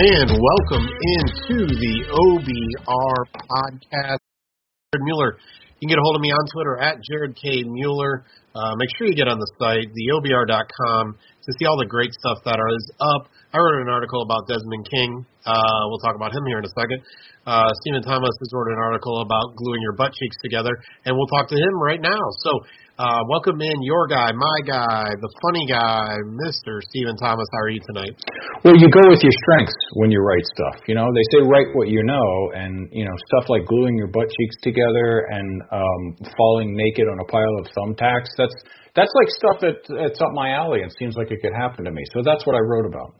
And welcome into the OBR podcast. Jared Mueller. You can get a hold of me on Twitter at Jared K. Mueller. Uh, make sure you get on the site, theobr.com, to see all the great stuff that is up. I wrote an article about Desmond King. Uh, we'll talk about him here in a second. Uh, Stephen Thomas has wrote an article about gluing your butt cheeks together, and we'll talk to him right now. So uh, welcome in your guy, my guy, the funny guy, Mr. Stephen Thomas. How are you tonight? Well, you go with your strengths when you write stuff. You know, they say write what you know, and you know stuff like gluing your butt cheeks together and um, falling naked on a pile of thumbtacks. That's that's like stuff that that's up my alley and seems like it could happen to me. So that's what I wrote about.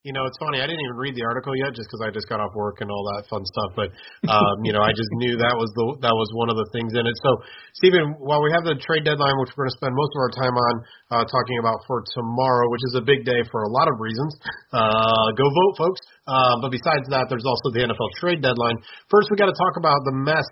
You know, it's funny. I didn't even read the article yet, just because I just got off work and all that fun stuff. But um, you know, I just knew that was the that was one of the things in it. So, Stephen, while we have the trade deadline, which we're going to spend most of our time on uh, talking about for tomorrow, which is a big day for a lot of reasons. Uh, go vote, folks. Uh, but besides that, there's also the NFL trade deadline. First, we got to talk about the mess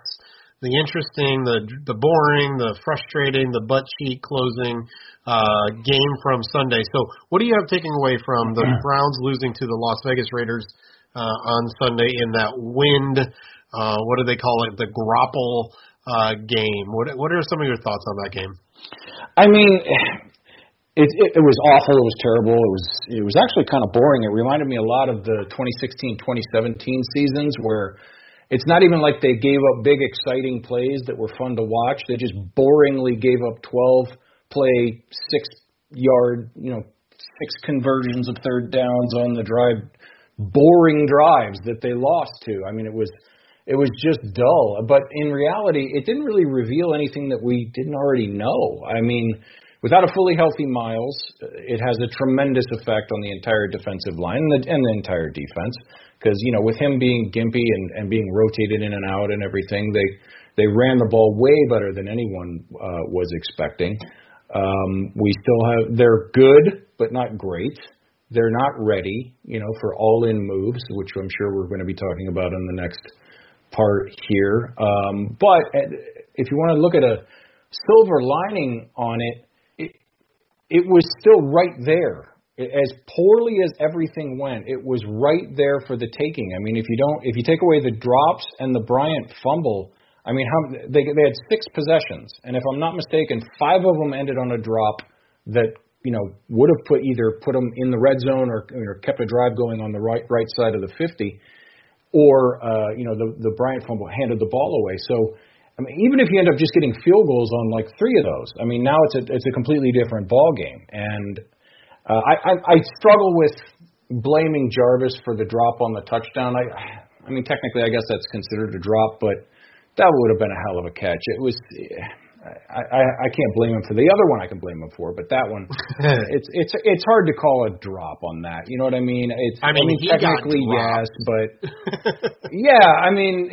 the interesting, the the boring, the frustrating, the butt cheek closing uh, game from Sunday. So, what do you have taking away from the Browns losing to the Las Vegas Raiders uh, on Sunday in that wind? Uh, what do they call it? The grapple uh, game. What what are some of your thoughts on that game? I mean. It, it, it was awful. It was terrible. It was it was actually kind of boring. It reminded me a lot of the 2016-2017 seasons where it's not even like they gave up big, exciting plays that were fun to watch. They just boringly gave up 12 play, six yard, you know, six conversions of third downs on the drive, boring drives that they lost to. I mean, it was it was just dull. But in reality, it didn't really reveal anything that we didn't already know. I mean, without a fully healthy Myles, it has a tremendous effect on the entire defensive line and the, and the entire defense because you know with him being gimpy and, and being rotated in and out and everything, they they ran the ball way better than anyone uh, was expecting. Um, we still have they're good but not great. They're not ready, you know, for all-in moves, which I'm sure we're going to be talking about in the next part here. Um, but if you want to look at a silver lining on it, it it was still right there as poorly as everything went, it was right there for the taking. I mean, if you don't, if you take away the drops and the Bryant fumble, I mean, how they they had six possessions, and if I'm not mistaken, five of them ended on a drop that you know would have put either put them in the red zone or, or kept a drive going on the right right side of the 50, or uh, you know the the Bryant fumble handed the ball away. So. I mean, even if you end up just getting field goals on like three of those, I mean, now it's a it's a completely different ball game. And uh, I, I I struggle with blaming Jarvis for the drop on the touchdown. I I mean technically I guess that's considered a drop, but that would have been a hell of a catch. It was. I, I I can't blame him for the other one. I can blame him for, but that one, it's it's it's hard to call a drop on that. You know what I mean? It's I mean, I mean technically yes, but yeah, I mean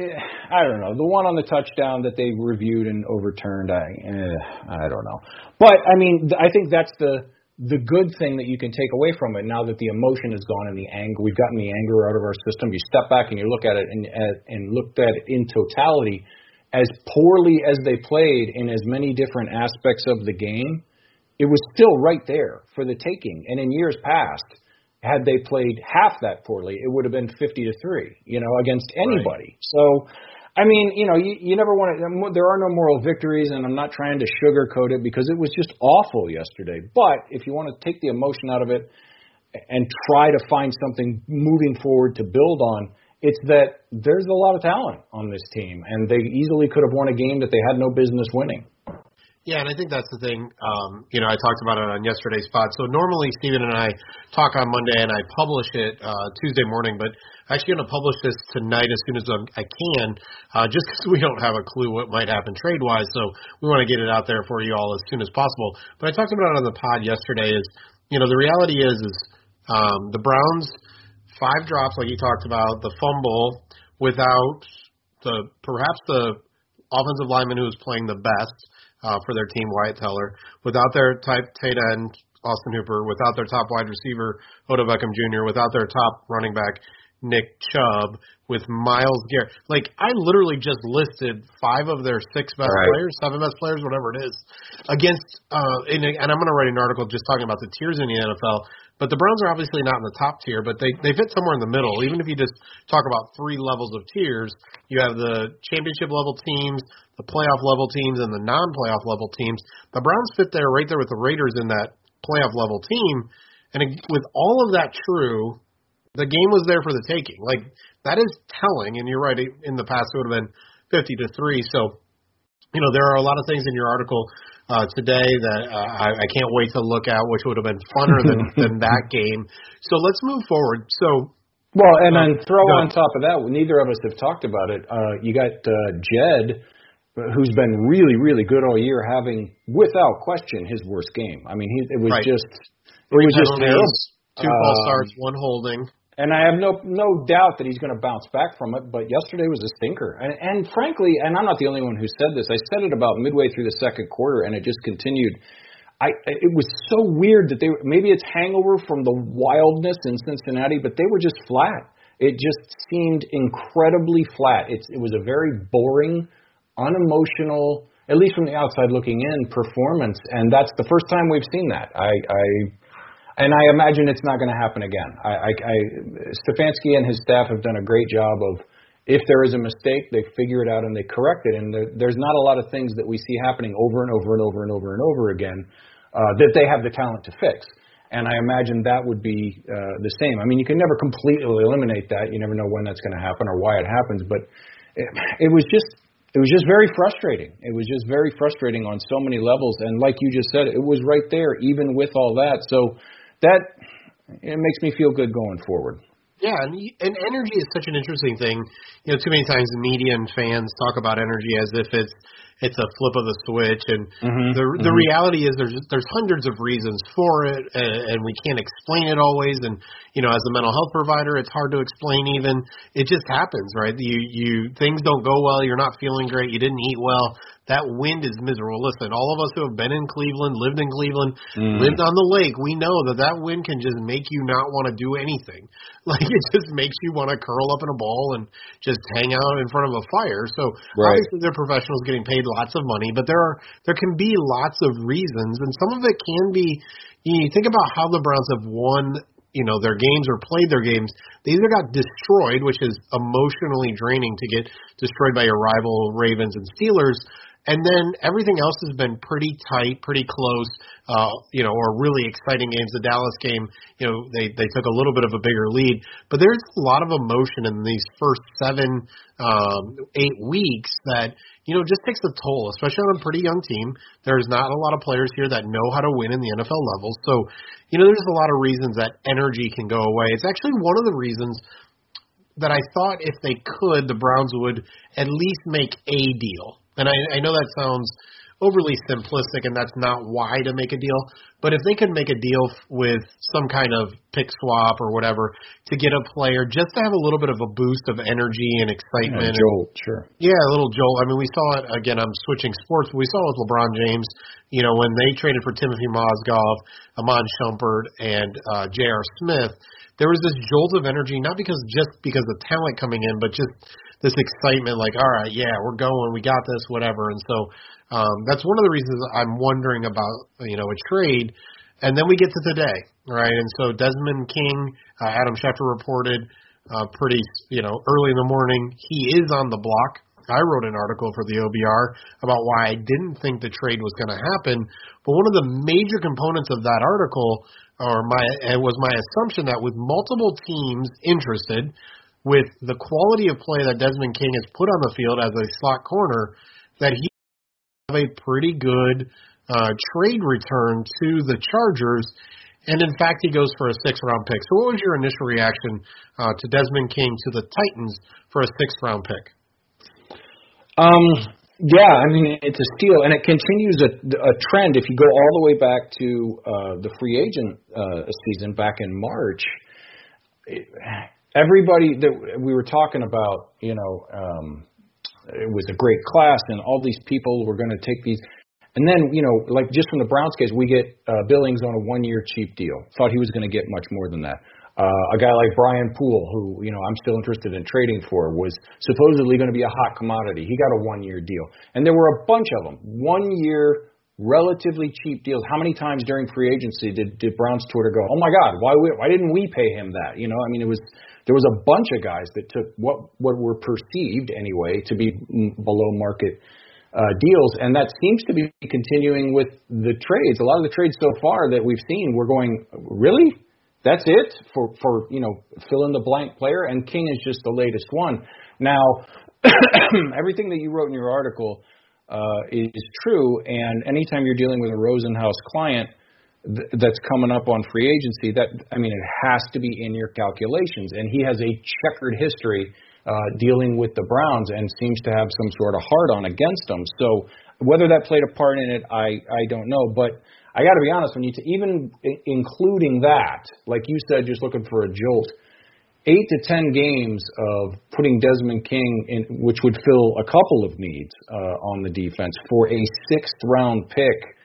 I don't know the one on the touchdown that they reviewed and overturned. I eh, I don't know, but I mean I think that's the the good thing that you can take away from it now that the emotion is gone and the anger we've gotten the anger out of our system. You step back and you look at it and uh, and looked at it in totality as poorly as they played in as many different aspects of the game it was still right there for the taking. And in years past had they played half that poorly it would have been 50 to 3 you know against anybody. Right. so I mean, you know, you, you never want to. Um, there are no moral victories, and I'm not trying to sugarcoat it because it was just awful yesterday. But if you want to take the emotion out of it and try to find something moving forward to build on, it's that there's a lot of talent on this team, and they easily could have won a game that they had no business winning. Yeah, and I think that's the thing. Um, you know, I talked about it on yesterday's spot. So normally Stephen and I talk on Monday, and I publish it uh, Tuesday morning. But I'm actually going to publish this tonight as soon as I can, uh, just because we don't have a clue what might happen trade wise. So we want to get it out there for you all as soon as possible. But I talked about it on the pod yesterday. Is you know the reality is is um, the Browns five drops like you talked about, the fumble without the perhaps the offensive lineman who was playing the best uh, for their team, Wyatt Teller, without their type tight end, Austin Hooper, without their top wide receiver, Odell Beckham Jr., without their top running back, Nick Chubb, with Myles Garrett. Like I literally just listed five of their six best right. players, seven best players, whatever it is, against. Uh, and, and I'm going to write an article just talking about the tiers in the NFL But the Browns are obviously not in the top tier, but they they fit somewhere in the middle. Even if you just talk about three levels of tiers, you have the championship level teams, the playoff level teams, and the non-playoff level teams. The Browns fit there right there with the Raiders in that playoff level team. And with all of that true, the game was there for the taking. Like that is telling. And you're right. In the past, it would have been 50 to three. So, you know, there are a lot of things in your article uh, today that uh, I, I can't wait to look at, which would have been funner than, than that game. So let's move forward. So well, and then throw on top of that, neither of us have talked about it. Uh, you got uh, Jed, who's been really, really good all year, having without question his worst game. I mean, he, it was right. just it was just terrible. Two false um, starts, one holding. And I have no no doubt that he's going to bounce back from it. But yesterday was a stinker, and, and frankly, and I'm not the only one who said this. I said it about midway through the second quarter, and it just continued. I it was so weird that they maybe it's hangover from the wildness in Cincinnati, but they were just flat. It just seemed incredibly flat. It's it was a very boring, unemotional, at least from the outside looking in, performance, and that's the first time we've seen that. I I and I imagine it's not going to happen again. I, I, I Stefanski and his staff have done a great job of if there is a mistake, they figure it out and they correct it. And there, there's not a lot of things that we see happening over and over and over and over and over again uh, that they have the talent to fix. And I imagine that would be uh, the same. I mean, you can never completely eliminate that. You never know when that's going to happen or why it happens. But it, it was just it was just very frustrating. It was just very frustrating on so many levels. And like you just said, it was right there, even with all that. So that it makes me feel good going forward. Yeah, and, and energy is such an interesting thing. You know, too many times the media and fans talk about energy as if it's it's a flip of the switch, and mm-hmm, the the mm-hmm. reality is there's there's hundreds of reasons for it, and, and we can't explain it always. And you know, as a mental health provider, it's hard to explain. Even it just happens, right? You you things don't go well, you're not feeling great, you didn't eat well, that wind is miserable. Listen, all of us who have been in Cleveland, lived in Cleveland, mm. lived on the lake, we know that that wind can just make you not want to do anything. Like it just makes you want to curl up in a ball and just hang out in front of a fire. So right. obviously they're professionals getting paid lots of money, but there are there can be lots of reasons, and some of it can be. You know think about how the Browns have won you know their games or played their games, they either got destroyed, which is emotionally draining to get destroyed by your rival Ravens and Steelers, and then everything else has been pretty tight, pretty close, uh, you know, or really exciting games. The Dallas game, you know, they they took a little bit of a bigger lead, but there's a lot of emotion in these first seven, um, eight weeks that you know just takes a toll, especially on a pretty young team. There's not a lot of players here that know how to win in the NFL level, so you know there's a lot of reasons that energy can go away. It's actually one of the reasons that I thought if they could, the Browns would at least make a deal and I, I know that sounds overly simplistic, and that's not why to make a deal. But if they could make a deal with some kind of pick swap or whatever to get a player just to have a little bit of a boost of energy and excitement, yeah, jolt, and, sure, yeah, a little jolt. I mean, we saw it again. I'm switching sports, but we saw it with LeBron James. You know, when they traded for Timofey Mozgov, Iman Shumpert, and uh, J.R. Smith, there was this jolt of energy, not because just because of talent coming in, but just this excitement, like, all right, yeah, we're going, we got this, whatever. And so um, that's one of the reasons I'm wondering about you know a trade. And then we get to today, right? And so Desmond King, uh, Adam Schefter reported uh, pretty you know early in the morning he is on the block. I wrote an article for the OBR about why I didn't think the trade was going to happen. But one of the major components of that article, or my, was my assumption that with multiple teams interested, with the quality of play that Desmond King has put on the field as a slot corner, that he have a pretty good uh, trade return to the Chargers. And in fact, he goes for a six round pick. So, what was your initial reaction uh, to Desmond King to the Titans for a six round pick? Um, yeah, I mean it's a steal, and it continues a, a trend. If you go all the way back to uh, the free agent uh, season back in March, everybody that we were talking about, you know, um, it was a great class, and all these people were going to take these. And then, you know, like just from the Browns case, we get uh, Billings on a one-year cheap deal. Thought he was going to get much more than that. Uh, a guy like Brian Poole, who you know I'm still interested in trading for, was supposedly going to be a hot commodity. He got a one-year deal, and there were a bunch of them. One-year relatively cheap deals. How many times during free agency did, did Browns Twitter go, "Oh my God, why we, why didn't we pay him that?" You know, I mean, it was there was a bunch of guys that took what what were perceived anyway to be below market uh, deals, and that seems to be continuing with the trades. A lot of the trades so far that we've seen, we're going, really? That's it for for you know fill in the blank player, and King is just the latest one. Now, everything that you wrote in your article uh, is true, and anytime you're dealing with a Rosenhaus client th- that's coming up on free agency, that I mean, it has to be in your calculations, and he has a checkered history uh, dealing with the Browns and seems to have some sort of hard on against them. So whether that played a part in it, I I don't know. But I got to be honest, when you t- even including that, like you said, just looking for a jolt. Eight to ten games of putting Desmond King in, which would fill a couple of needs uh, on the defense for a sixth round pick.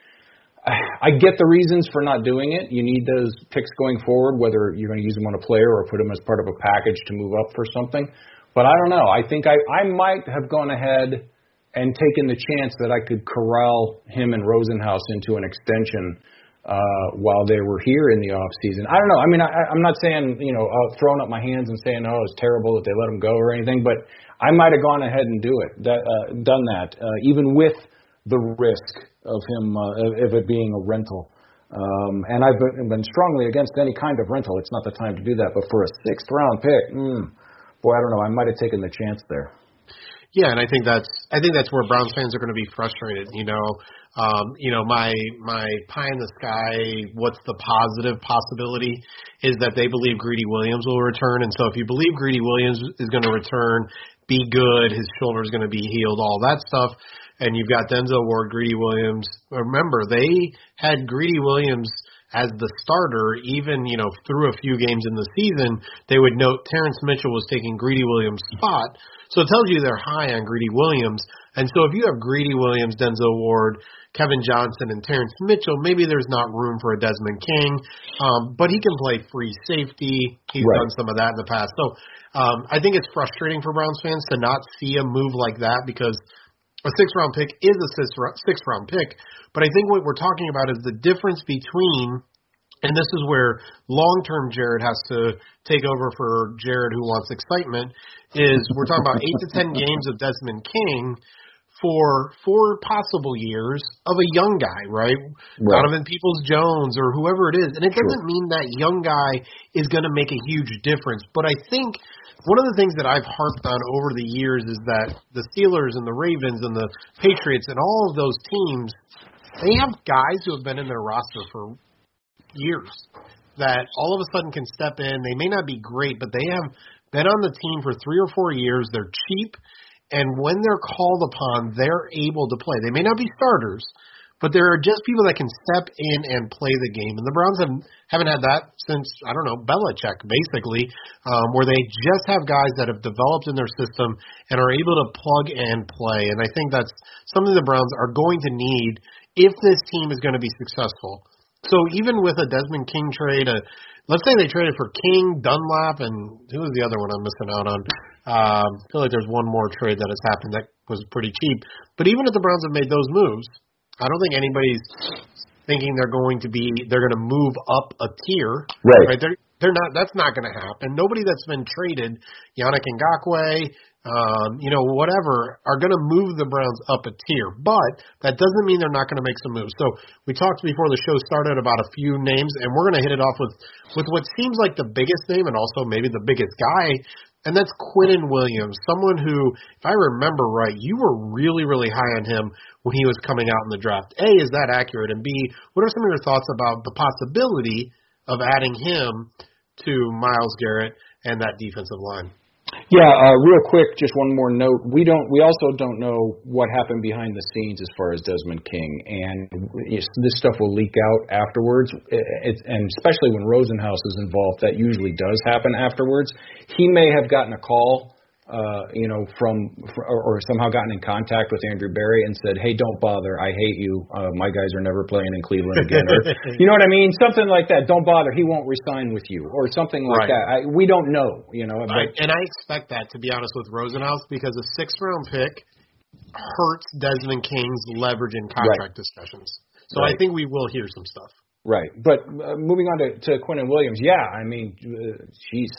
I get the reasons for not doing it. You need those picks going forward, whether you're going to use them on a player or put them as part of a package to move up for something. But I don't know. I think I I might have gone ahead and taken the chance that I could corral him and Rosenhaus into an extension uh, while they were here in the off season. I don't know. I mean, I, I'm not saying you know uh, throwing up my hands and saying oh it's terrible that they let him go or anything, but I might have gone ahead and do it, that, uh, done that, uh, even with the risk of him uh, of it being a rental. Um, and I've been, been strongly against any kind of rental. It's not the time to do that. But for a sixth round pick, mm, boy, I don't know. I might have taken the chance there. Yeah, and I think that's I think that's where Browns fans are going to be frustrated. You know, um, you know my my pie in the sky. What's the positive possibility is that they believe Greedy Williams will return, and so if you believe Greedy Williams is going to return, be good, his shoulder is going to be healed, all that stuff, and you've got Denzel Ward, Greedy Williams. Remember, they had Greedy Williams as the starter, even you know through a few games in the season, they would note Terrence Mitchell was taking Greedy Williams' spot. So it tells you they're high on Greedy Williams. And so if you have Greedy Williams, Denzel Ward, Kevin Johnson, and Terrence Mitchell, maybe there's not room for a Desmond King, um, but he can play free safety. He's right. done some of that in the past. So um, I think it's frustrating for Browns fans to not see a move like that because a six round pick is a six round pick, but I think what we're talking about is the difference between, and this is where long term Jared has to take over for Jared who wants excitement, is we're talking about eight to ten games of Desmond King for four possible years of a young guy, right? right. Donovan Peoples Jones or whoever it is. And it doesn't sure. mean that young guy is going to make a huge difference. But I think one of the things that I've harped on over the years is that the Steelers and the Ravens and the Patriots and all of those teams they have guys who have been in their roster for years that all of a sudden can step in. They may not be great, but they have been on the team for three or four years. They're cheap, and when they're called upon, they're able to play. They may not be starters, but there are just people that can step in and play the game. And the Browns have haven't had that since I don't know Belichick, basically, um, where they just have guys that have developed in their system and are able to plug and play. And I think that's something the Browns are going to need if this team is going to be successful. So even with a Desmond King trade, a, let's say they traded for King, Dunlap, and who was the other one I'm missing out on? Um, I feel like there's one more trade that has happened that was pretty cheap. But even if the Browns have made those moves, I don't think anybody's thinking they're going to be they're going to move up a tier. Right. right? They're they're not. That's not going to happen. Nobody that's been traded, Yannick Ngakoue, um, you know, whatever, are going to move the Browns up a tier. But that doesn't mean they're not going to make some moves. So we talked before the show started about a few names, and we're going to hit it off with with what seems like the biggest name, and also maybe the biggest guy and that's Quinnen Williams, someone who, if I remember right, you were really, really high on him when he was coming out in the draft. A, is that accurate? And B, what are some of your thoughts about the possibility of adding him to Myles Garrett and that defensive line? Yeah, uh, real quick, just one more note. We don't. We also don't know what happened behind the scenes as far as Desmond King, and this stuff will leak out afterwards. And especially when Rosenhaus is involved, that usually does happen afterwards. He may have gotten a call uh, you know, from or, or somehow gotten in contact with Andrew Berry and said, "Hey, don't bother. I hate you. Uh, my guys are never playing in Cleveland again." Or, you know what I mean? Something like that. Don't bother. He won't resign with you, or something like right. that. I, we don't know. You know, but, I, and I expect that to be honest with Rosenhaus because a six round pick hurts Desmond King's leverage in contract right. discussions. So right. I think we will hear some stuff. Right, but uh, moving on to, to Quinnen Williams, yeah, I mean, uh, geez,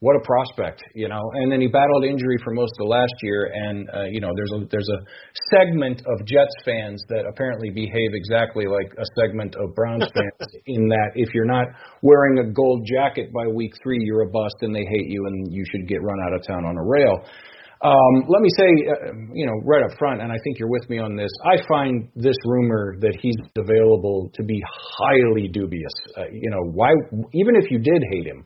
what a prospect, you know. And then he battled injury for most of the last year, and uh, you know, there's a there's a segment of Jets fans that apparently behave exactly like a segment of Browns fans, in that if you're not wearing a gold jacket by week three, you're a bust, and they hate you, and you should get run out of town on a rail. Um, let me say, uh, you know, right up front, and I think you're with me on this. I find this rumor that he's available to be highly dubious. Uh, you know, why? Even if you did hate him,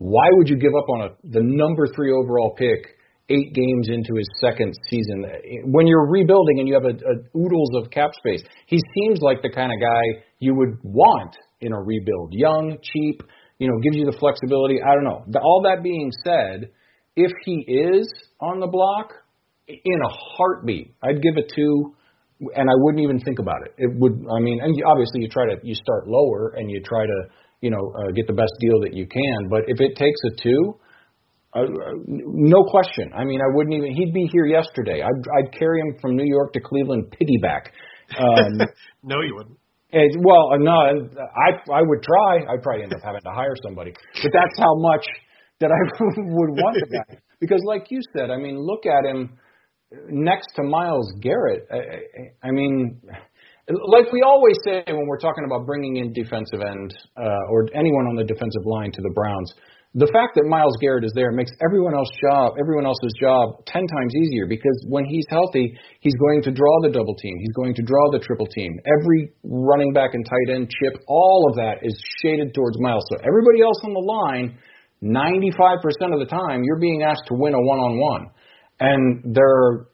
why would you give up on a the number three overall pick eight games into his second season when you're rebuilding and you have a, a oodles of cap space? He seems like the kind of guy you would want in a rebuild. Young, cheap, you know, gives you the flexibility. I don't know. All that being said if he is on the block, in a heartbeat, I'd give it two, and I wouldn't even think about it. It would, I mean, and obviously you try to you start lower and you try to you know uh, get the best deal that you can. But if it takes a two, uh, no question. I mean, I wouldn't even. He'd be here yesterday. I'd, I'd carry him from New York to Cleveland piggyback. Um, no, you wouldn't. And, well, no, I I would try. I'd probably end up having to hire somebody, but that's how much that I would want the guy. Because, like you said, I mean, look at him next to Myles Garrett. I, I, I mean, like we always say when we're talking about bringing in defensive end uh, or anyone on the defensive line to the Browns, the fact that Myles Garrett is there makes everyone else's job, everyone else's job ten times easier because when he's healthy, he's going to draw the double team, he's going to draw the triple team. Every running back and tight end chip, all of that is shaded towards Myles. So everybody else on the line 95% of the time, you're being asked to win a one-on-one. And there,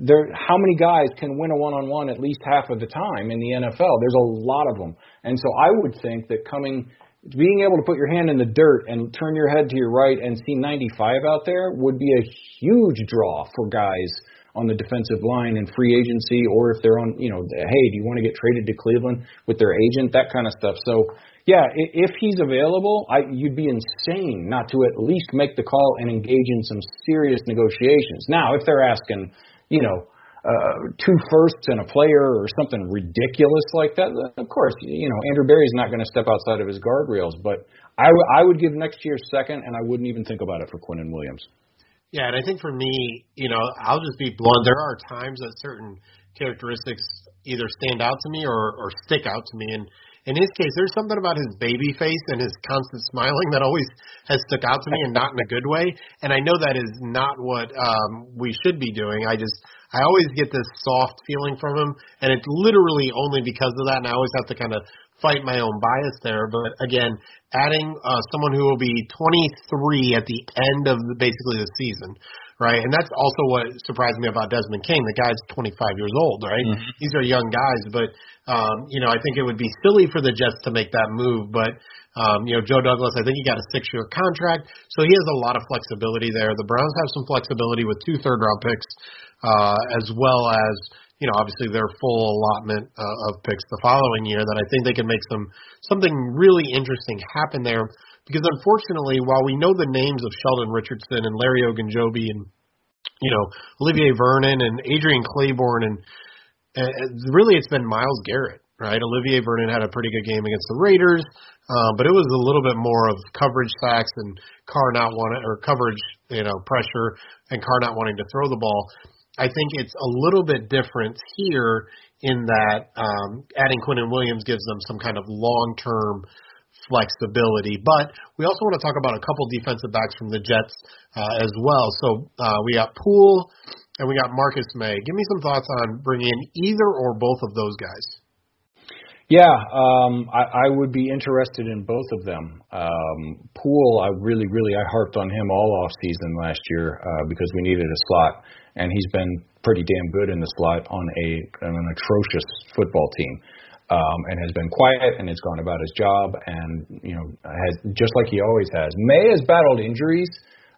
there, how many guys can win a one-on-one at least half of the time in the NFL? There's a lot of them. And so I would think that coming, being able to put your hand in the dirt and turn your head to your right and see 95 out there would be a huge draw for guys on the defensive line in free agency or if they're on, you know, hey, do you want to get traded to Cleveland with their agent, that kind of stuff. So yeah, if he's available, I, you'd be insane not to at least make the call and engage in some serious negotiations. Now, if they're asking, you know, uh, two firsts and a player or something ridiculous like that, of course, you know, Andrew Berry's not going to step outside of his guardrails. But I, w- I would give next year second, and I wouldn't even think about it for Quinnen Williams. Yeah, and I think for me, you know, I'll just be blunt. There are times that certain characteristics either stand out to me or, or stick out to me, and in his case, there's something about his baby face and his constant smiling that always has stuck out to me, and not in a good way. And I know that is not what um, we should be doing. I just I always get this soft feeling from him, and it's literally only because of that. And I always have to kind of fight my own bias there. But again, adding uh, someone who will be 23 at the end of the, basically the season, right? And that's also what surprised me about Desmond King. The guy's 25 years old, right? Mm-hmm. These are young guys, but um, you know, I think it would be silly for the Jets to make that move, but um, you know, Joe Douglas, I think he got a six-year contract, so he has a lot of flexibility there. The Browns have some flexibility with two third-round picks, uh, as well as you know, obviously their full allotment uh, of picks the following year. That I think they can make some something really interesting happen there. Because unfortunately, while we know the names of Sheldon Richardson and Larry Ogunjobi and you know Olivier Vernon and Adrian Clayborn and uh, really it's been Myles Garrett, right? Olivier Vernon had a pretty good game against the Raiders, uh, but it was a little bit more of coverage sacks and Carr not wanting or coverage, you know, pressure and Carr not wanting to throw the ball. I think it's a little bit different here in that um, adding Quinnen Williams gives them some kind of long-term flexibility. But we also want to talk about a couple defensive backs from the Jets uh, as well. So uh, we got Poole and we got Marcus Maye. Give me some thoughts on bringing in either or both of those guys. Yeah, um, I, I would be interested in both of them. Um, Poole, I really, really, I harped on him all off season last year uh, because we needed a slot, and he's been pretty damn good in the slot on a on an atrocious football team, um, and has been quiet and has gone about his job, and you know, has just like he always has. Maye has battled injuries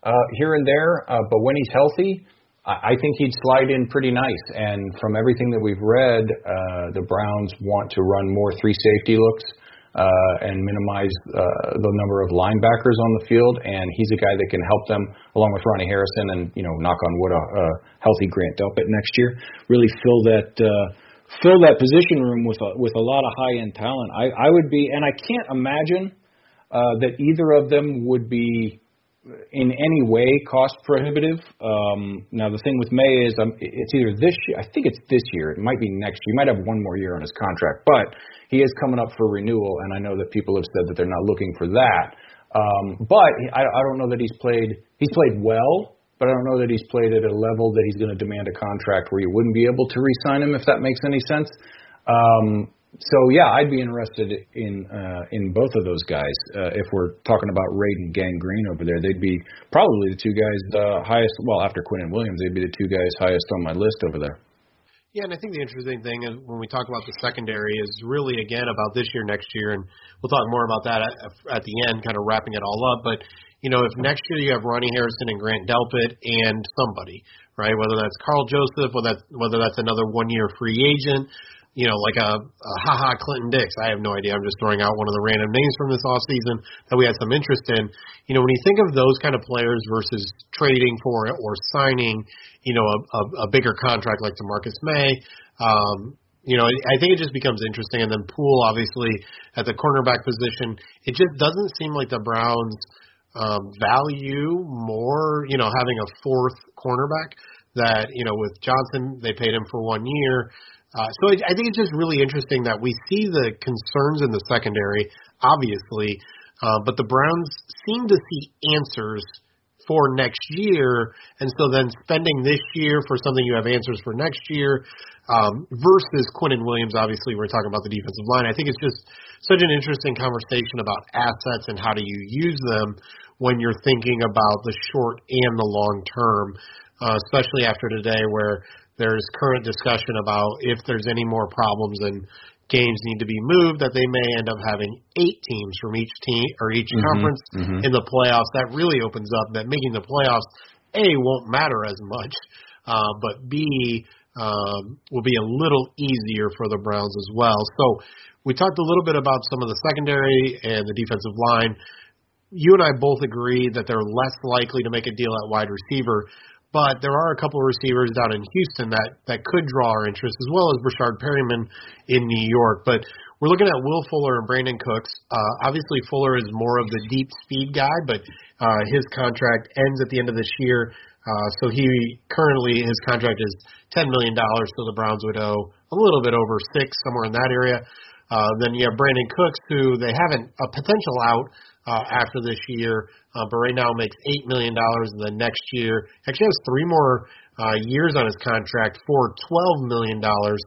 uh, here and there, uh, but when he's healthy I think he'd slide in pretty nice. And from everything that we've read, uh, the Browns want to run more three safety looks uh, and minimize uh, the number of linebackers on the field. And he's a guy that can help them, along with Ronnie Harrison, and you know, knock on wood, a, a healthy Grant Delpit next year. Really fill that. Uh, fill that position room with a, with a lot of high end talent. I, I would be, and I can't imagine uh, that either of them would be in any way cost prohibitive. Um, now the thing with Maye is um, it's either this year, I think it's this year, it might be next year. He might have one more year on his contract, but he is coming up for renewal, and I know that people have said that they're not looking for that. Um, but I, I don't know that he's played. He's played well, but I don't know that he's played at a level that he's going to demand a contract where you wouldn't be able to re-sign him if that makes any sense. Um, so yeah, I'd be interested in uh, in both of those guys. Uh, if we're talking about Raid and Gang Green over there, they'd be probably the two guys uh, highest. Well, after Quinnen Williams, they'd be the two guys highest on my list over there. Yeah, and I think the interesting thing is when we talk about the secondary is really again about this year, next year, and we'll talk more about that at, at the end, kind of wrapping it all up. But you know, if next year you have Ronnie Harrison and Grant Delpit and somebody, right, whether that's Karl Joseph, whether that's whether that's another one-year free agent, you know, like a, a Ha Ha Clinton-Dix. I have no idea. I'm just throwing out one of the random names from this off season that we had some interest in. You know, when you think of those kind of players versus trading for it or signing, you know, a, a, a bigger contract like DeMarcus Maye, um, you know, I think it just becomes interesting. And then Poole, obviously, at the cornerback position, it just doesn't seem like the Browns um, value more, you know, having a fourth cornerback that, you know, with Johnson, they paid him for one year. Uh, so I, I think it's just really interesting that we see the concerns in the secondary, obviously, uh, but the Browns seem to see answers for next year, and so then spending this year for something you have answers for next year um, versus Quinnen Williams. Obviously, we're talking about the defensive line. I think it's just such an interesting conversation about assets and how do you use them when you're thinking about the short and the long term, uh, especially after today where there's current discussion about if there's any more problems and games need to be moved, that they may end up having eight teams from each team or each mm-hmm, conference mm-hmm. in the playoffs. That really opens up that making the playoffs a won't matter as much, uh, but b um, will be a little easier for the Browns as well. So we talked a little bit about some of the secondary and the defensive line. You and I both agree that they're less likely to make a deal at wide receiver. But there are a couple of receivers down in Houston that that could draw our interest, as well as Breshad Perriman in New York. But we're looking at Will Fuller and Brandin Cooks. Uh, obviously, Fuller is more of the deep speed guy, but uh, his contract ends at the end of this year. Uh, so he currently his contract is ten million dollars, so the Browns would owe a little bit over six, somewhere in that area. Uh, then you have Brandin Cooks, who they haven't a potential out uh, after this year, uh, but right now makes eight million dollars. And then next year, actually has three more uh, years on his contract for twelve million dollars.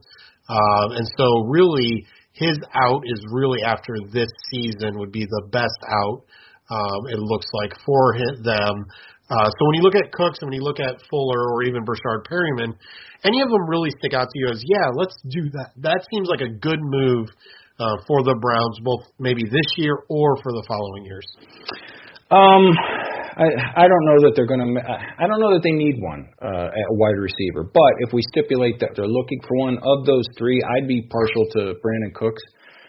Uh, and so, really, his out is really after this season would be the best out. Um, it looks like for him, them. Uh, so when you look at Cooks and when you look at Fuller or even Breshad Perriman, any of them really stick out to you as yeah, let's do that. That seems like a good move uh, for the Browns, both maybe this year or for the following years? Um, I I don't know that they're going to. I don't know that they need one uh, at wide receiver. But if we stipulate that they're looking for one of those three, I'd be partial to Brandin Cooks,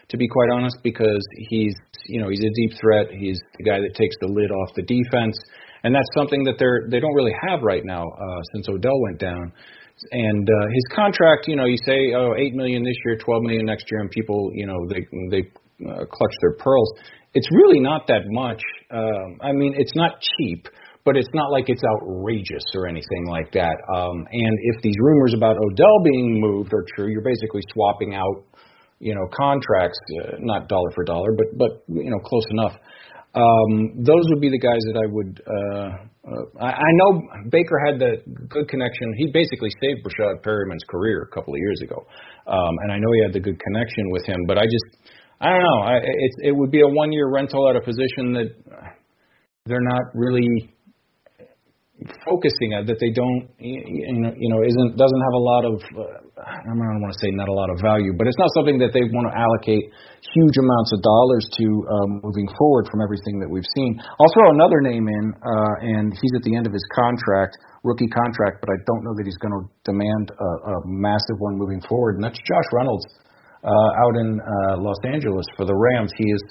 to be quite honest, because he's you know he's a deep threat. He's the guy that takes the lid off the defense, and that's something that they're they don't really have right now uh, since Odell went down. And uh, his contract, you know, you say, oh, eight million this year, twelve million next year, and people, you know, they they uh, clutch their pearls. It's really not that much. Um, I mean, it's not cheap, but it's not like it's outrageous or anything like that. Um, and if these rumors about Odell being moved are true, you're basically swapping out, you know, contracts, uh, not dollar for dollar, but but you know, close enough. Um, those would be the guys that I would. Uh, uh, I, I know Baker had the good connection. He basically saved Breshad Perriman's career a couple of years ago, um, and I know he had the good connection with him. But I just, I don't know. I, it, it would be a one-year rental at a position that they're not really focusing at that they don't you know you know isn't doesn't have a lot of uh, I don't want to say not a lot of value, but it's not something that they want to allocate huge amounts of dollars to um, moving forward from everything that we've seen. I'll throw another name in, uh, and he's at the end of his contract, rookie contract, but I don't know that he's going to demand a, a massive one moving forward, and that's Josh Reynolds uh, out in uh, Los Angeles for the Rams. He is,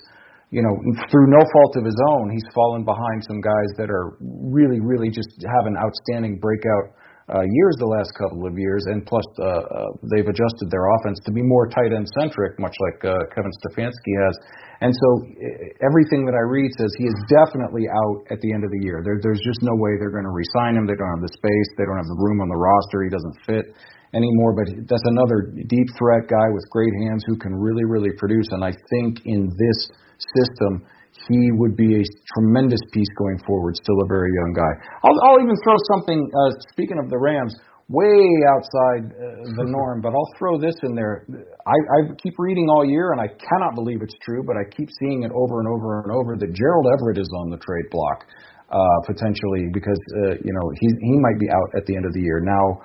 you know, through no fault of his own, he's fallen behind some guys that are really, really just having outstanding breakout uh, years the last couple of years, and plus uh, uh, they've adjusted their offense to be more tight end centric, much like uh, Kevin Stefanski has. And so everything that I read says he is definitely out at the end of the year. There, there's just no way they're going to re-sign him. They don't have the space. They don't have the room on the roster. He doesn't fit anymore. But that's another deep threat guy with great hands who can really, really produce. And I think in this system, he would be a tremendous piece going forward. Still a very young guy. I'll, I'll even throw something. Uh, speaking of the Rams, way outside uh, the norm, but I'll throw this in there. I, I keep reading all year, and I cannot believe it's true, but I keep seeing it over and over and over that Gerald Everett is on the trade block uh, potentially because uh, you know he he might be out at the end of the year. Now,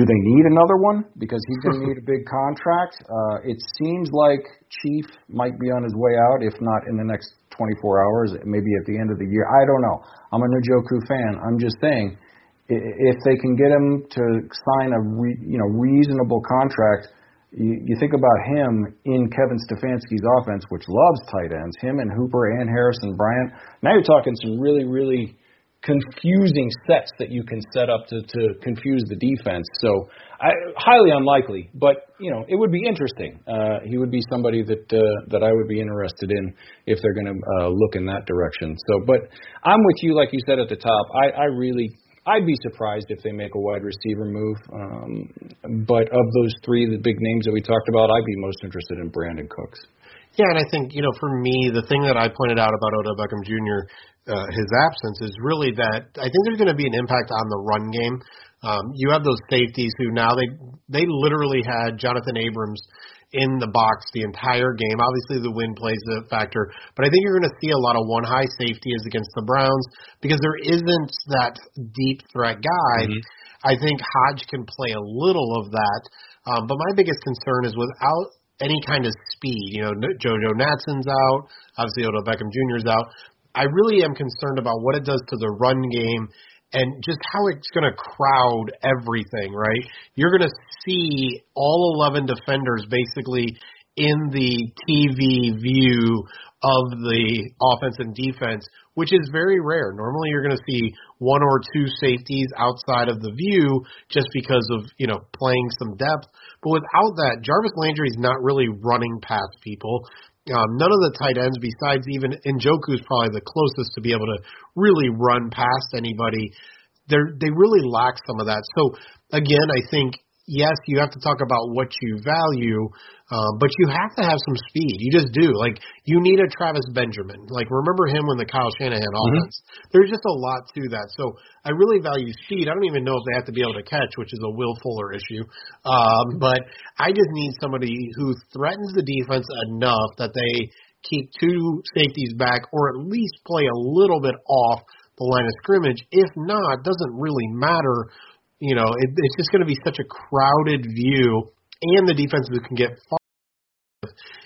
do they need another one because he's going to need a big contract? Uh, it seems like Chief might be on his way out, if not in the next 24 hours, maybe at the end of the year. I don't know. I'm a Njoku fan. I'm just saying, if they can get him to sign a re, you know reasonable contract, you, you think about him in Kevin Stefanski's offense, which loves tight ends, him and Hooper and Harrison Bryant. Now you're talking some really really confusing sets that you can set up to, to confuse the defense. So I, highly unlikely, but you know it would be interesting. Uh, he would be somebody that uh, that I would be interested in if they're going to uh, look in that direction. So, but I'm with you, like you said at the top. I, I really. I'd be surprised if they make a wide receiver move. Um, but of those three, the big names that we talked about, I'd be most interested in Brandin Cooks. Yeah, and I think you know, for me, the thing that I pointed out about Odell Beckham Jr. Uh, his absence is really that I think there's going to be an impact on the run game. Um, you have those safeties who now they they literally had Jonathan Abrams in the box the entire game. Obviously, the wind plays a factor, but I think you're going to see a lot of one high safeties against the Browns because there isn't that deep threat guy. Mm-hmm. I think Hodge can play a little of that, um, but my biggest concern is without any kind of speed. You know, JoJo Natson's out. Obviously, Odell Beckham Jr. is out. I really am concerned about what it does to the run game and just how it's going to crowd everything, right? You're going to see all 11 defenders basically in the TV view of the offense and defense, which is very rare. Normally you're going to see one or two safeties outside of the view just because of, you know, playing some depth. But without that, Jarvis Landry is not really running past people. Um, none of the tight ends, besides even Njoku, is probably the closest to be able to really run past anybody. They they really lack some of that. So again, I think yes, you have to talk about what you value, uh, but you have to have some speed. You just do. Like you need a Travis Benjamin. Like remember him when the Kyle Shanahan mm-hmm. offense. There's just a lot to that. So I really value speed. I don't even know if they have to be able to catch, which is a Will Fuller issue. Um, but I just need somebody who threatens the defense enough that they keep two safeties back, or at least play a little bit off the line of scrimmage. If not, doesn't really matter you know, it, it's just going to be such a crowded view, and the defenses can get far.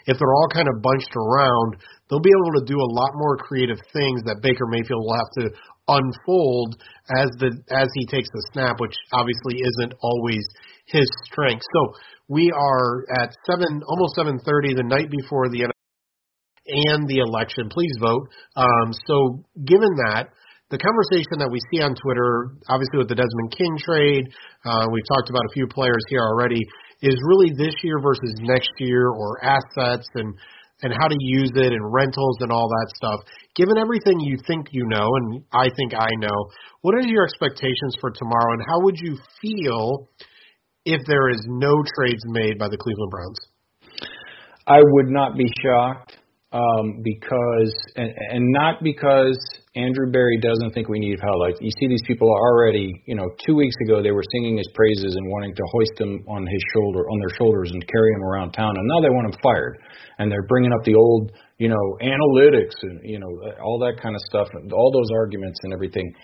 If they're all kind of bunched around, they'll be able to do a lot more creative things that Baker Mayfield will have to unfold as the as he takes the snap, which obviously isn't always his strength. So we are at seven, almost seven thirty, the night before the and the election. Please vote. Um, so given that, the conversation that we see on Twitter, obviously with the Desmond King trade, uh, we've talked about a few players here already, is really this year versus next year or assets and and how to use it and rentals and all that stuff. Given everything you think you know, and I think I know, what are your expectations for tomorrow, and how would you feel if there is no trades made by the Cleveland Browns? I would not be shocked um, because, and, and not because Andrew Berry doesn't think we need help. Like you see, these people are already, you know, two weeks ago they were singing his praises and wanting to hoist him on his shoulder, on their shoulders, and carry him around town. And now they want him fired, and they're bringing up the old, you know, analytics and you know all that kind of stuff, all those arguments and everything.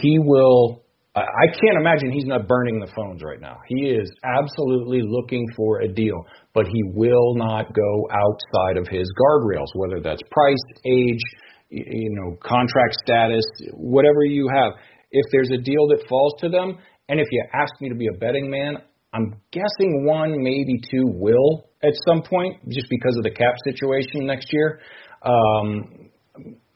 He will. I can't imagine he's not burning the phones right now. He is absolutely looking for a deal, but he will not go outside of his guardrails, whether that's price, age, you know, contract status, whatever you have. If there's a deal that falls to them, and if you ask me to be a betting man, I'm guessing one, maybe two will at some point, just because of the cap situation next year. Um,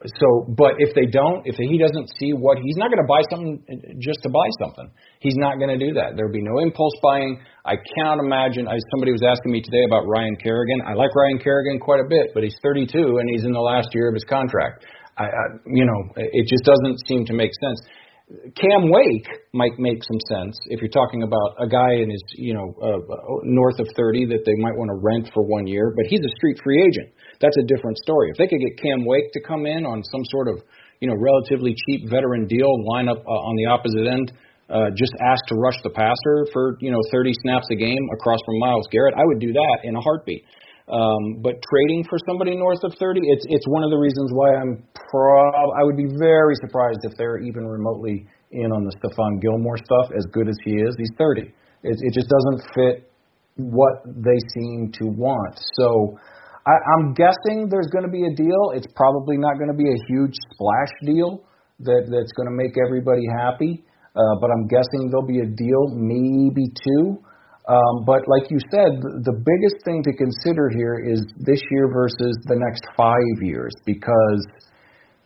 so, but if they don't, if he doesn't see what he's not going to buy something uh, just to buy something. He's not going to do that. There'll be no impulse buying. I cannot imagine. I, somebody was asking me today about Ryan Kerrigan. I like Ryan Kerrigan quite a bit, but he's 32 and he's in the last year of his contract. I, I, you know, it just doesn't seem to make sense. Cam Wake might make some sense if you're talking about a guy in his, you know, uh, north of 30 that they might want to rent for one year, but he's a street free agent. That's a different story. If they could get Cam Wake to come in on some sort of, you know, relatively cheap veteran deal, line up uh, on the opposite end, uh, just ask to rush the passer for, you know, 30 snaps a game across from Myles Garrett, I would do that in a heartbeat. Um, but trading for somebody north of 30, it's it's one of the reasons why I'm prob I would be very surprised if they're even remotely in on the Stephon Gilmore stuff. As good as he is, he's 30. It, it just doesn't fit what they seem to want. So I, I'm guessing there's going to be a deal. It's probably not going to be a huge splash deal that that's going to make everybody happy. Uh, but I'm guessing there'll be a deal, maybe two. Um, but like you said, the biggest thing to consider here is this year versus the next five years because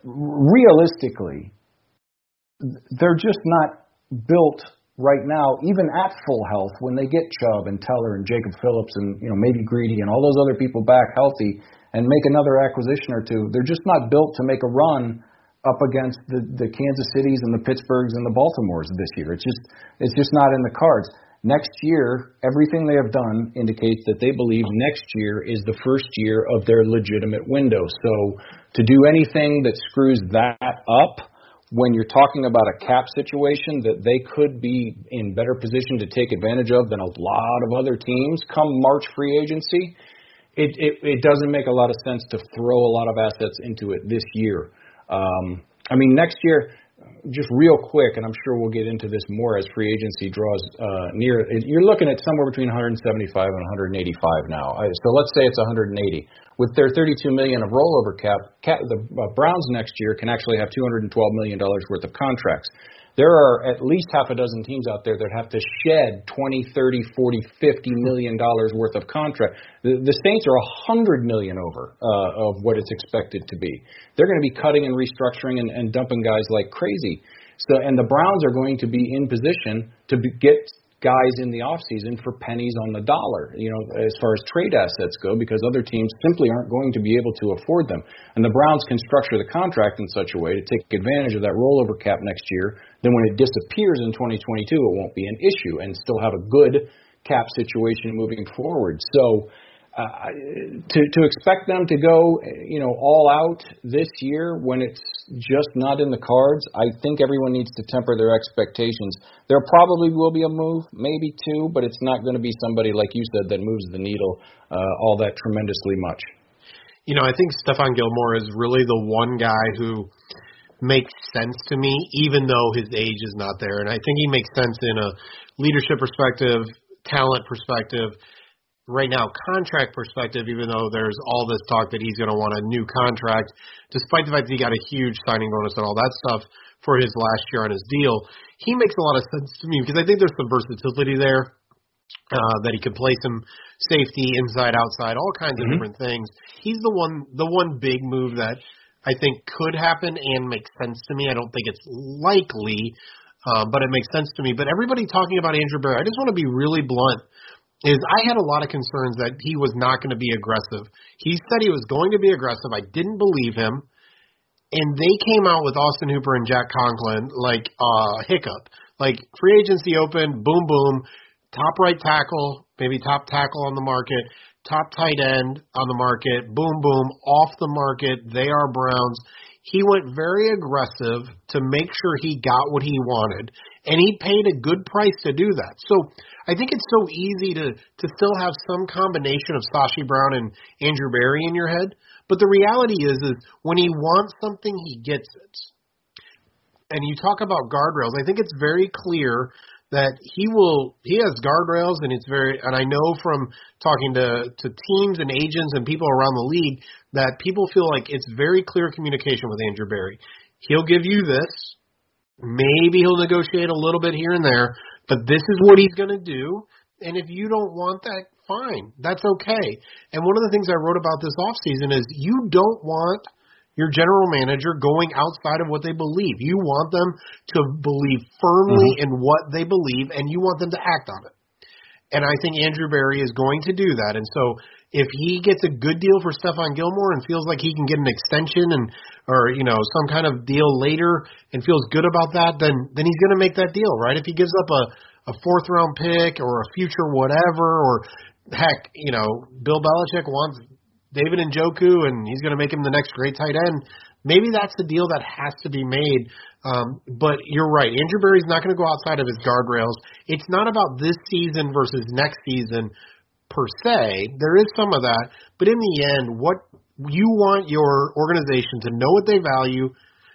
realistically, they're just not built right now, even at full health, when they get Chubb and Teller and Jacob Phillips and you know maybe Greedy and all those other people back healthy and make another acquisition or two, they're just not built to make a run up against the, the Kansas Cities and the Pittsburghs and the Baltimores this year. It's just it's just not in the cards. Next year, everything they have done indicates that they believe next year is the first year of their legitimate window. So to do anything that screws that up when you're talking about a cap situation that they could be in better position to take advantage of than a lot of other teams come March free agency, it, it, it doesn't make a lot of sense to throw a lot of assets into it this year. Um, I mean, next year, just real quick, and I'm sure we'll get into this more as free agency draws uh, near. You're looking at somewhere between 175 and 185 now. So let's say it's 180. With their 32 million of rollover cap, cap the uh, Browns next year can actually have 212 million dollars worth of contracts there are at least half a dozen teams out there that have to shed 20, 30, 40, 50 million dollars worth of contract. The, the Saints are a hundred million over uh, of what it's expected to be. They're going to be cutting and restructuring and, and dumping guys like crazy. So, and the Browns are going to be in position to be, get guys in the off season for pennies on the dollar, you know, as far as trade assets go, because other teams simply aren't going to be able to afford them. And the Browns can structure the contract in such a way to take advantage of that rollover cap next year. Then when it disappears in 2022, it won't be an issue and still have a good cap situation moving forward. So uh, to to expect them to go, you know, all out this year when it's just not in the cards, I think everyone needs to temper their expectations. There probably will be a move, maybe two, but it's not going to be somebody like you said that moves the needle uh, all that tremendously much. You know, I think Stephon Gilmore is really the one guy who makes sense to me, even though his age is not there, and I think he makes sense in a leadership perspective, talent perspective right now contract perspective, even though there's all this talk that he's going to want a new contract, despite the fact that he got a huge signing bonus and all that stuff for his last year on his deal, he makes a lot of sense to me because I think there's some versatility there. Uh, that he can play some safety inside, outside, all kinds of mm-hmm. different things. He's the one, the one big move that I think could happen and makes sense to me. I don't think it's likely, uh, but it makes sense to me. But everybody talking about Andrew Berry, I just want to be really blunt is I had a lot of concerns that he was not going to be aggressive. He said he was going to be aggressive. I didn't believe him. And they came out with Austin Hooper and Jack Conklin like uh hiccup. Like free agency open, boom boom, top right tackle, maybe top tackle on the market, top tight end on the market, boom boom, off the market. They are Browns. He went very aggressive to make sure he got what he wanted, and he paid a good price to do that. So I think it's so easy to to still have some combination of Sashi Brown and Andrew Berry in your head, but the reality is is when he wants something, he gets it. And you talk about guardrails. I think it's very clear that he will he has guardrails and it's very and I know from talking to to teams and agents and people around the league that people feel like it's very clear communication with Andrew Berry. He'll give you this. Maybe he'll negotiate a little bit here and there, but this is what he's going to do. And if you don't want that, fine. That's okay. And one of the things I wrote about this off season is you don't want your general manager going outside of what they believe. You want them to believe firmly mm-hmm. in what they believe and you want them to act on it. And I think Andrew Berry is going to do that. And so if he gets a good deal for Stephon Gilmore and feels like he can get an extension and or you know some kind of deal later and feels good about that, then then he's going to make that deal, right? If he gives up a a fourth round pick or a future whatever, or heck, you know, Bill Belichick wants David Njoku and he's going to make him the next great tight end. Maybe that's the deal that has to be made. Um, but you're right. Andrew Berry's not going to go outside of his guardrails. It's not about this season versus next season per se. There is some of that, but in the end, what you want your organization to know what they value.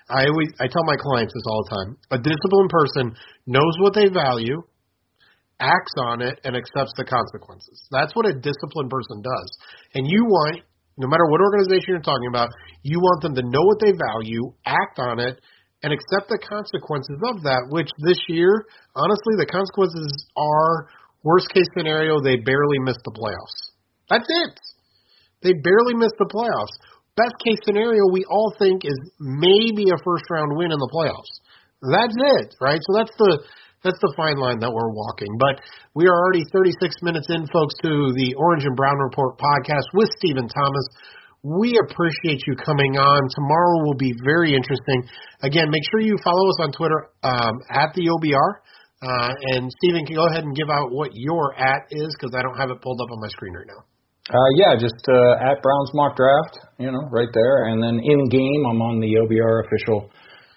I always I tell my clients this all the time. A disciplined person knows what they value, acts on it, and accepts the consequences. That's what a disciplined person does. And you want, no matter what organization you're talking about, you want them to know what they value, act on it, and accept the consequences of that. Which this year, honestly, the consequences are Worst case scenario, they barely miss the playoffs. That's it. They barely miss the playoffs. Best case scenario, we all think is maybe a first round win in the playoffs. That's it, right? So that's the that's the fine line that we're walking. But we are already 36 minutes in, folks, to the Orange and Brown Report podcast with Stephen Thomas. We appreciate you coming on. Tomorrow will be very interesting. Again, make sure you follow us on Twitter um, at the OBR. Uh, and Stephen, can go ahead and give out what your at is because I don't have it pulled up on my screen right now. Uh, yeah, just uh, at Browns mock draft, you know, right there, and then in game, I'm on the OBR official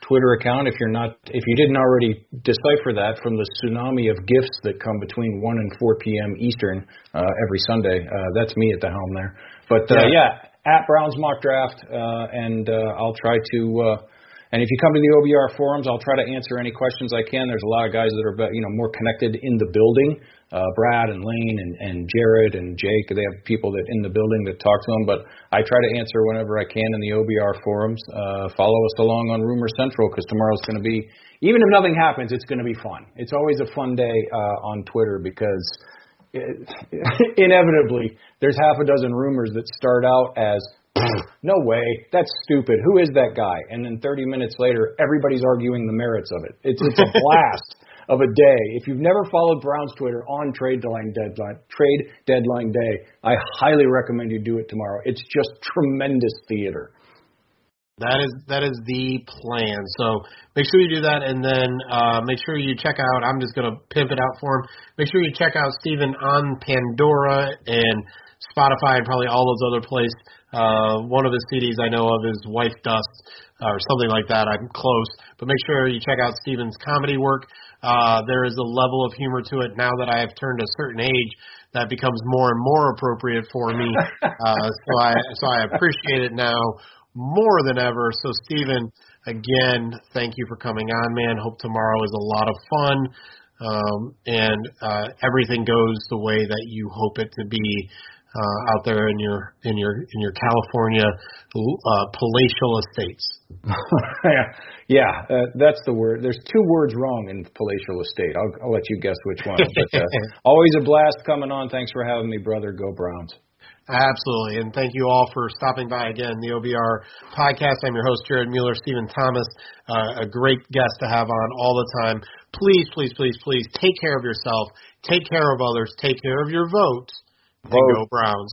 Twitter account. If you're not, if you didn't already decipher that from the tsunami of gifts that come between 1 and 4 p.m. Eastern uh, every Sunday, uh, that's me at the helm there. But uh, yeah. yeah, at Browns mock draft, uh, and uh, I'll try to. Uh, and if you come to the OBR forums, I'll try to answer any questions I can. There's a lot of guys that are you know more connected in the building. Uh, Brad and Lane and, and Jared and Jake, they have people that in the building that talk to them. But I try to answer whenever I can in the OBR forums. Uh, follow us along on Rumor Central because tomorrow's going to be, even if nothing happens, it's going to be fun. It's always a fun day uh, on Twitter because it, inevitably there's half a dozen rumors that start out as no way, that's stupid. Who is that guy? And then 30 minutes later, everybody's arguing the merits of it. It's it's a blast of a day. If you've never followed Browns Twitter on trade deadline deadline trade deadline day, I highly recommend you do it tomorrow. It's just tremendous theater. That is that is the plan. So make sure you do that, and then uh, make sure you check out. I'm just to pimp it out for him. Make sure you check out Stephen on Pandora and Spotify and probably all those other places. Uh, one of his CDs I know of is Wife Dust or something like that. I'm close, but make sure you check out Stephen's comedy work. Uh, there is a level of humor to it now that I have turned a certain age that becomes more and more appropriate for me. Uh, so I so I appreciate it now more than ever. So Stephen, again, thank you for coming on, man. Hope tomorrow is a lot of fun. Um, and uh, everything goes the way that you hope it to be uh, out there in your in your in your California uh, palatial estates. yeah, yeah uh, that's the word. There's two words wrong in palatial estate. I'll, I'll let you guess which one. But uh, always a blast coming on. Thanks for having me, brother. Go Browns. Absolutely. And thank you all for stopping by again, the OBR podcast. I'm your host, Jared Mueller, Stephen Thomas, uh, a great guest to have on all the time. Please, please, please, please take care of yourself, take care of others, take care of your vote, Vote. Go Browns.